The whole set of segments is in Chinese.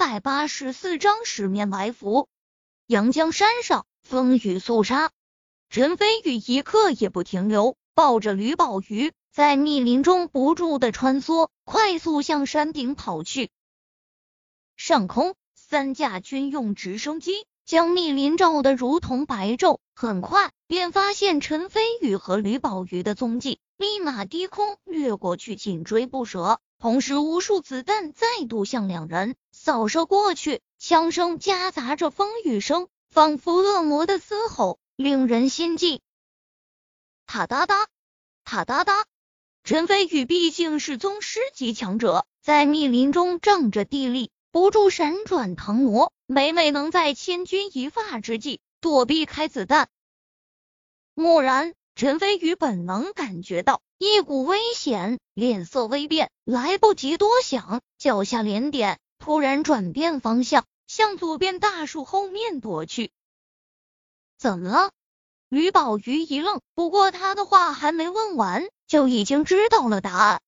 百八十四章十面埋伏。阳江山上风雨肃杀，陈飞宇一刻也不停留，抱着吕宝瑜在密林中不住的穿梭，快速向山顶跑去。上空三架军用直升机将密林照得如同白昼，很快便发现陈飞宇和吕宝瑜的踪迹，立马低空掠过去，紧追不舍。同时，无数子弹再度向两人扫射过去，枪声夹杂着风雨声，仿佛恶魔的嘶吼，令人心悸。塔哒哒，塔哒哒。陈飞宇毕竟是宗师级强者，在密林中仗着地力，不住闪转腾挪，每每能在千钧一发之际躲避开子弹。蓦然。陈飞宇本能感觉到一股危险，脸色微变，来不及多想，脚下连点，突然转变方向，向左边大树后面躲去。怎么了？吕宝瑜一愣，不过他的话还没问完，就已经知道了答案。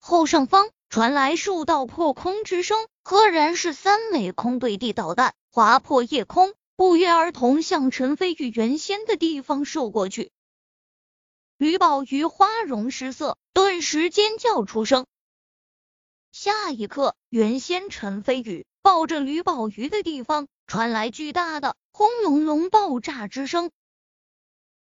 后上方传来数道破空之声，赫然是三枚空对地导弹划破夜空。不约而同向陈飞宇原先的地方射过去，吕宝瑜花容失色，顿时尖叫出声。下一刻，原先陈飞宇抱着吕宝瑜的地方传来巨大的轰隆隆爆炸之声，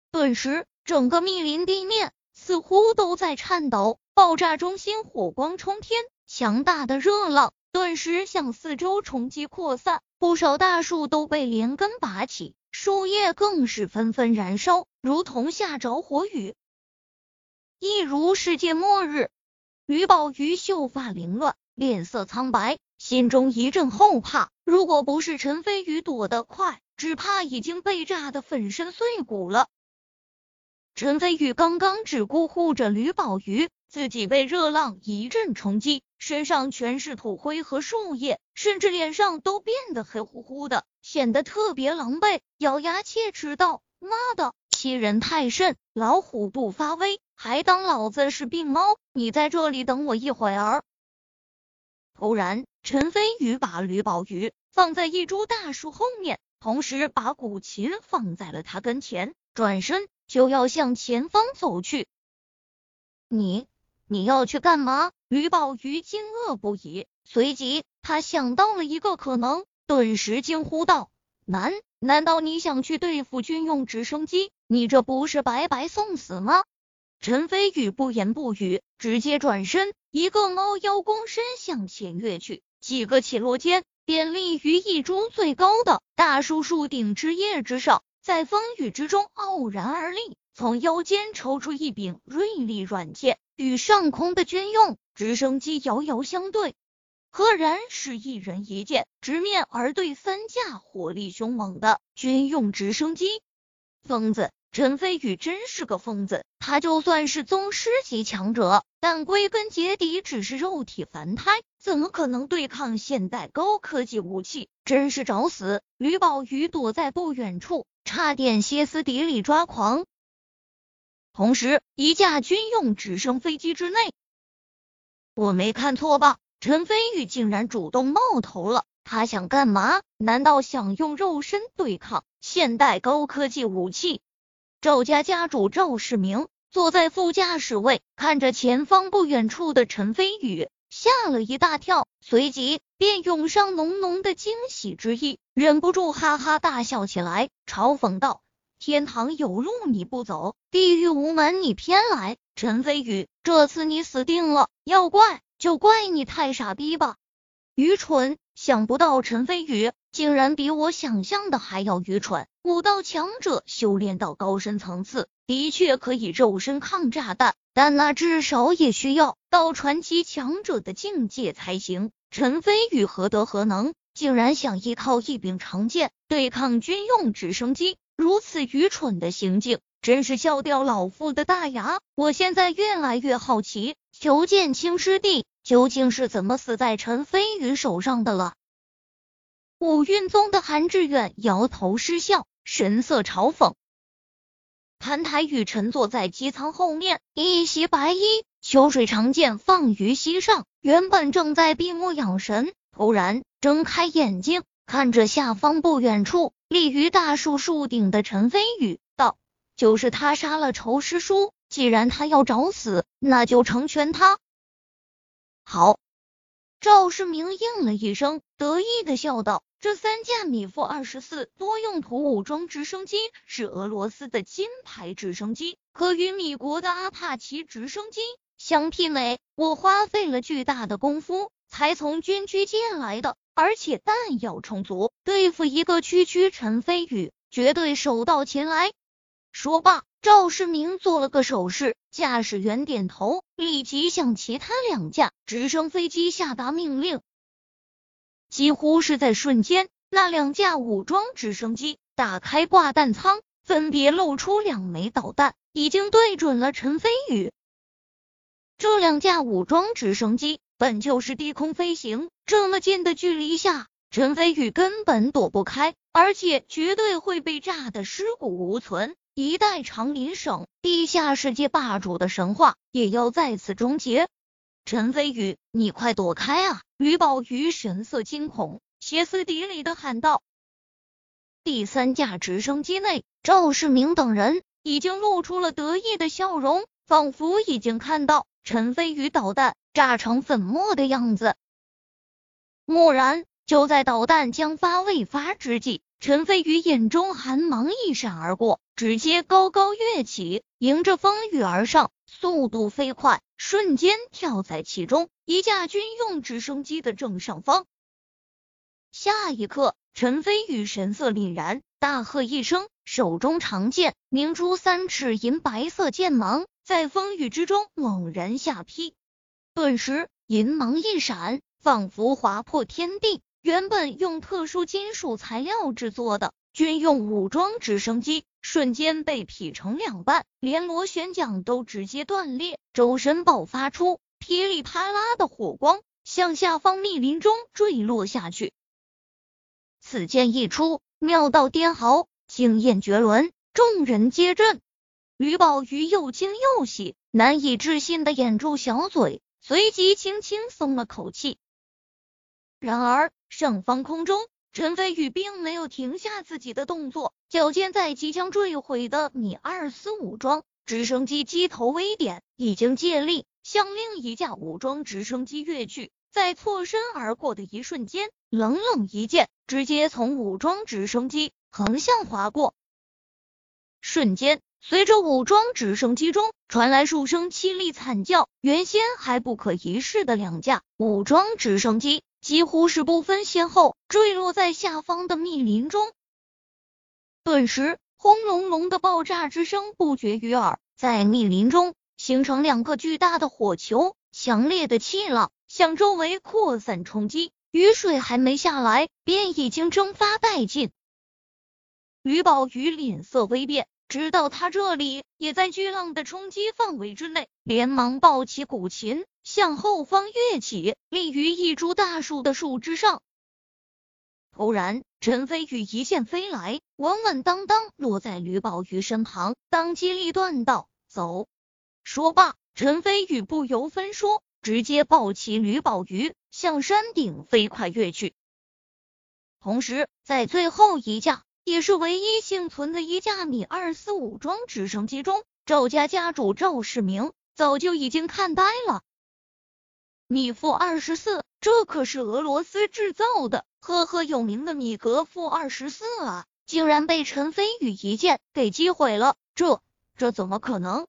顿时整个密林地面似乎都在颤抖。爆炸中心火光冲天，强大的热浪顿时向四周冲击扩散。不少大树都被连根拔起，树叶更是纷纷燃烧，如同下着火雨，一如世界末日。于宝瑜秀发凌乱，脸色苍白，心中一阵后怕。如果不是陈飞宇躲得快，只怕已经被炸得粉身碎骨了。陈飞宇刚刚只顾护着吕宝瑜，自己被热浪一阵冲击。身上全是土灰和树叶，甚至脸上都变得黑乎乎的，显得特别狼狈，咬牙切齿道：“妈的，欺人太甚！老虎不发威，还当老子是病猫？你在这里等我一会儿。”突然，陈飞宇把吕宝瑜放在一株大树后面，同时把古琴放在了他跟前，转身就要向前方走去。你。你要去干嘛？吕宝瑜惊愕不已，随即他想到了一个可能，顿时惊呼道：“难难道你想去对付军用直升机？你这不是白白送死吗？”陈飞宇不言不语，直接转身，一个猫腰躬身向前跃去，几个起落间便立于一株最高的大树树顶枝叶之上，在风雨之中傲然而立，从腰间抽出一柄锐利软剑。与上空的军用直升机遥遥相对，赫然是一人一剑，直面而对三架火力凶猛的军用直升机。疯子，陈飞宇真是个疯子！他就算是宗师级强者，但归根结底只是肉体凡胎，怎么可能对抗现代高科技武器？真是找死！吕宝瑜躲在不远处，差点歇斯底里抓狂。同时，一架军用直升飞机之内，我没看错吧？陈飞宇竟然主动冒头了，他想干嘛？难道想用肉身对抗现代高科技武器？赵家家主赵世明坐在副驾驶位，看着前方不远处的陈飞宇，吓了一大跳，随即便涌上浓浓的惊喜之意，忍不住哈哈大笑起来，嘲讽道。天堂有路你不走，地狱无门你偏来。陈飞宇，这次你死定了！要怪就怪你太傻逼吧，愚蠢！想不到陈飞宇竟然比我想象的还要愚蠢。武道强者修炼到高深层次，的确可以肉身抗炸弹，但那至少也需要到传奇强者的境界才行。陈飞宇何德何能，竟然想依靠一柄长剑对抗军用直升机？如此愚蠢的行径，真是笑掉老夫的大牙！我现在越来越好奇，裘剑清师弟究竟是怎么死在陈飞宇手上的了。五运宗的韩志远摇头失笑，神色嘲讽。谭台雨沉坐在机舱后面，一袭白衣，秋水长剑放于膝上，原本正在闭目养神。突然睁开眼睛，看着下方不远处立于大树树顶的陈飞宇，道：“就是他杀了仇师叔，既然他要找死，那就成全他。”好。赵世明应了一声，得意的笑道：“这三架米夫二十四多用途武装直升机是俄罗斯的金牌直升机，可与米国的阿帕奇直升机相媲美。我花费了巨大的功夫才从军区借来的，而且弹药充足，对付一个区区陈飞宇，绝对手到擒来。”说罢。赵世明做了个手势，驾驶员点头，立即向其他两架直升飞机下达命令。几乎是在瞬间，那两架武装直升机打开挂弹舱，分别露出两枚导弹，已经对准了陈飞宇。这两架武装直升机本就是低空飞行，这么近的距离下，陈飞宇根本躲不开，而且绝对会被炸得尸骨无存。一代长林省地下世界霸主的神话也要再次终结。陈飞宇，你快躲开啊！吕宝瑜神色惊恐，歇斯底里的喊道。第三架直升机内，赵世明等人已经露出了得意的笑容，仿佛已经看到陈飞宇导弹炸成粉末的样子。蓦然，就在导弹将发未发之际。陈飞宇眼中寒芒一闪而过，直接高高跃起，迎着风雨而上，速度飞快，瞬间跳在其中一架军用直升机的正上方。下一刻，陈飞宇神色凛然，大喝一声，手中长剑明出三尺银白色剑芒，在风雨之中猛然下劈，顿时银芒一闪，仿佛划破天地。原本用特殊金属材料制作的军用武装直升机瞬间被劈成两半，连螺旋桨都直接断裂，周身爆发出噼里啪啦的火光，向下方密林中坠落下去。此剑一出，妙到颠毫，惊艳绝伦，众人皆震。吕宝瑜又惊又喜，难以置信的掩住小嘴，随即轻轻松了口气。然而。上方空中，陈飞宇并没有停下自己的动作，脚尖在即将坠毁的米二四武装直升机机头微点，已经借力向另一架武装直升机跃去。在错身而过的一瞬间，冷冷一剑直接从武装直升机横向划过。瞬间，随着武装直升机中传来数声凄厉惨叫，原先还不可一世的两架武装直升机。几乎是不分先后坠落在下方的密林中，顿时轰隆隆的爆炸之声不绝于耳，在密林中形成两个巨大的火球，强烈的气浪向周围扩散冲击，雨水还没下来，便已经蒸发殆尽。吕宝瑜脸色微变。直到他这里也在巨浪的冲击范围之内，连忙抱起古琴，向后方跃起，立于一株大树的树枝上。突然，陈飞宇一剑飞来，稳稳当当落在吕宝瑜身旁，当机立断道：“走！”说罢，陈飞宇不由分说，直接抱起吕宝瑜，向山顶飞快跃去。同时，在最后一架。也是唯一幸存的一架米二四武装直升机中，赵家家主赵世明早就已经看呆了。米负二十四，这可是俄罗斯制造的，赫赫有名的米格负二十四啊，竟然被陈飞宇一剑给击毁了，这这怎么可能？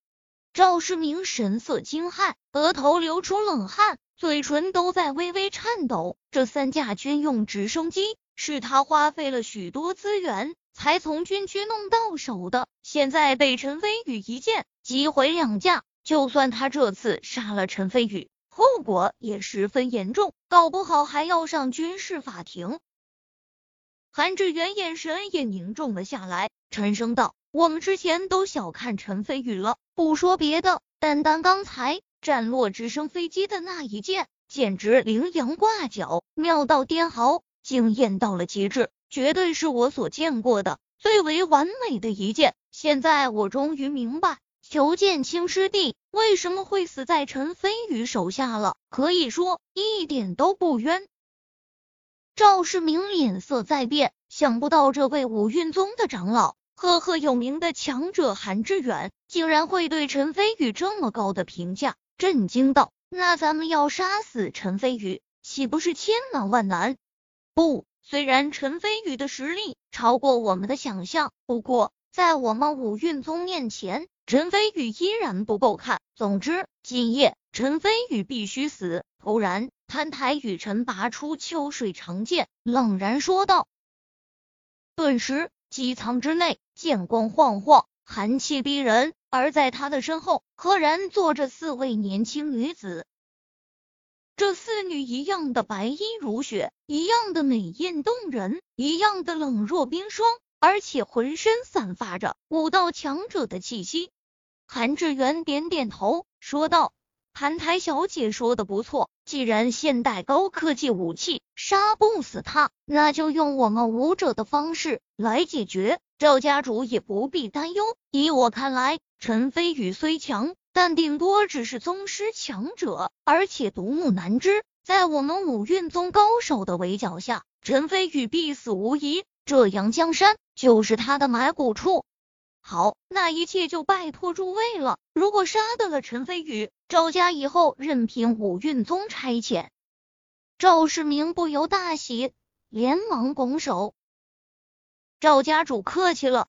赵世明神色惊骇，额头流出冷汗，嘴唇都在微微颤抖。这三架军用直升机。是他花费了许多资源才从军区弄到手的，现在被陈飞宇一剑击毁两架，就算他这次杀了陈飞宇，后果也十分严重，搞不好还要上军事法庭。韩志远眼神也凝重了下来，沉声道：“我们之前都小看陈飞宇了，不说别的，单单刚才斩落直升飞机的那一剑，简直羚羊挂角，妙到颠毫。”惊艳到了极致，绝对是我所见过的最为完美的一剑。现在我终于明白，裘剑清师弟为什么会死在陈飞宇手下了，可以说一点都不冤。赵世明脸色在变，想不到这位五运宗的长老，赫赫有名的强者韩志远，竟然会对陈飞宇这么高的评价，震惊道：“那咱们要杀死陈飞宇，岂不是千难万难？”不，虽然陈飞宇的实力超过我们的想象，不过在我们五运宗面前，陈飞宇依然不够看。总之，今夜陈飞宇必须死。突然，谭台雨辰拔出秋水长剑，冷然说道。顿时，机舱之内剑光晃晃，寒气逼人。而在他的身后，赫然坐着四位年轻女子。这四女一样的白衣如雪，一样的美艳动人，一样的冷若冰霜，而且浑身散发着武道强者的气息。韩志远点点头，说道：“韩台小姐说的不错，既然现代高科技武器杀不死他，那就用我们武者的方式来解决。赵家主也不必担忧。以我看来，陈飞宇虽强，但顶多只是宗师强者，而且独木难支，在我们五运宗高手的围剿下，陈飞宇必死无疑。这阳江山就是他的埋骨处。”好，那一切就拜托诸位了。如果杀得了陈飞宇，赵家以后任凭五运宗差遣。赵世明不由大喜，连忙拱手：“赵家主客气了。”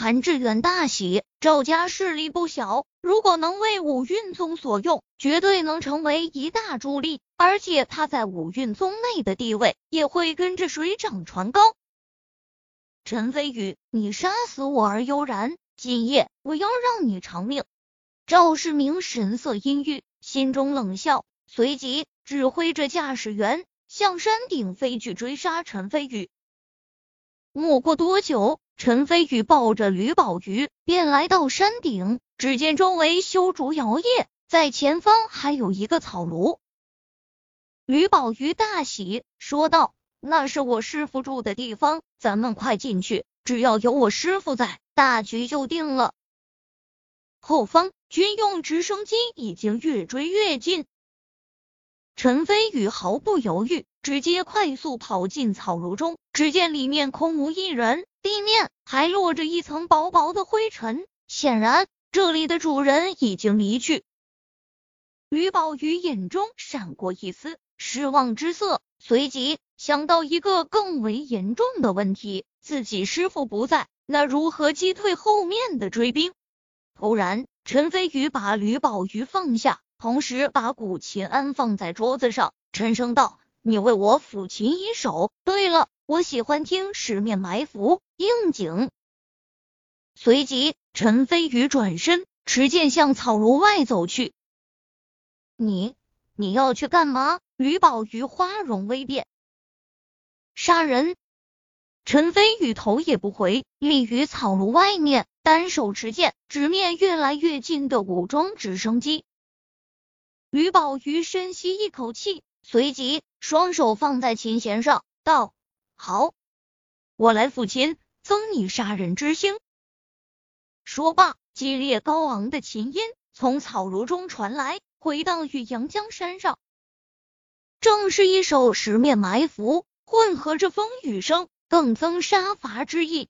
韩志远大喜，赵家势力不小，如果能为五运宗所用，绝对能成为一大助力，而且他在五运宗内的地位也会跟着水涨船高。陈飞宇，你杀死我而悠然，今夜我要让你偿命。赵世明神色阴郁，心中冷笑，随即指挥着驾驶员向山顶飞去追杀陈飞宇。没过多久，陈飞宇抱着吕宝瑜便来到山顶，只见周围修竹摇曳，在前方还有一个草庐。吕宝瑜大喜，说道。那是我师傅住的地方，咱们快进去。只要有我师傅在，大局就定了。后方军用直升机已经越追越近，陈飞宇毫不犹豫，直接快速跑进草庐中。只见里面空无一人，地面还落着一层薄薄的灰尘，显然这里的主人已经离去。吕宝瑜眼中闪过一丝失望之色，随即。想到一个更为严重的问题，自己师傅不在，那如何击退后面的追兵？突然，陈飞宇把吕宝瑜放下，同时把古琴安放在桌子上，沉声道：“你为我抚琴一首。对了，我喜欢听《十面埋伏》应景。”随即，陈飞宇转身持剑向草庐外走去。你，你要去干嘛？吕宝瑜花容微变。杀人！陈飞宇头也不回，立于草庐外面，单手持剑，直面越来越近的武装直升机。吕宝瑜深吸一口气，随即双手放在琴弦上，道：“好，我来抚琴，增你杀人之心。”说罢，激烈高昂的琴音从草庐中传来，回荡于阳江山上，正是一首十面埋伏。混合着风雨声，更增杀伐之意。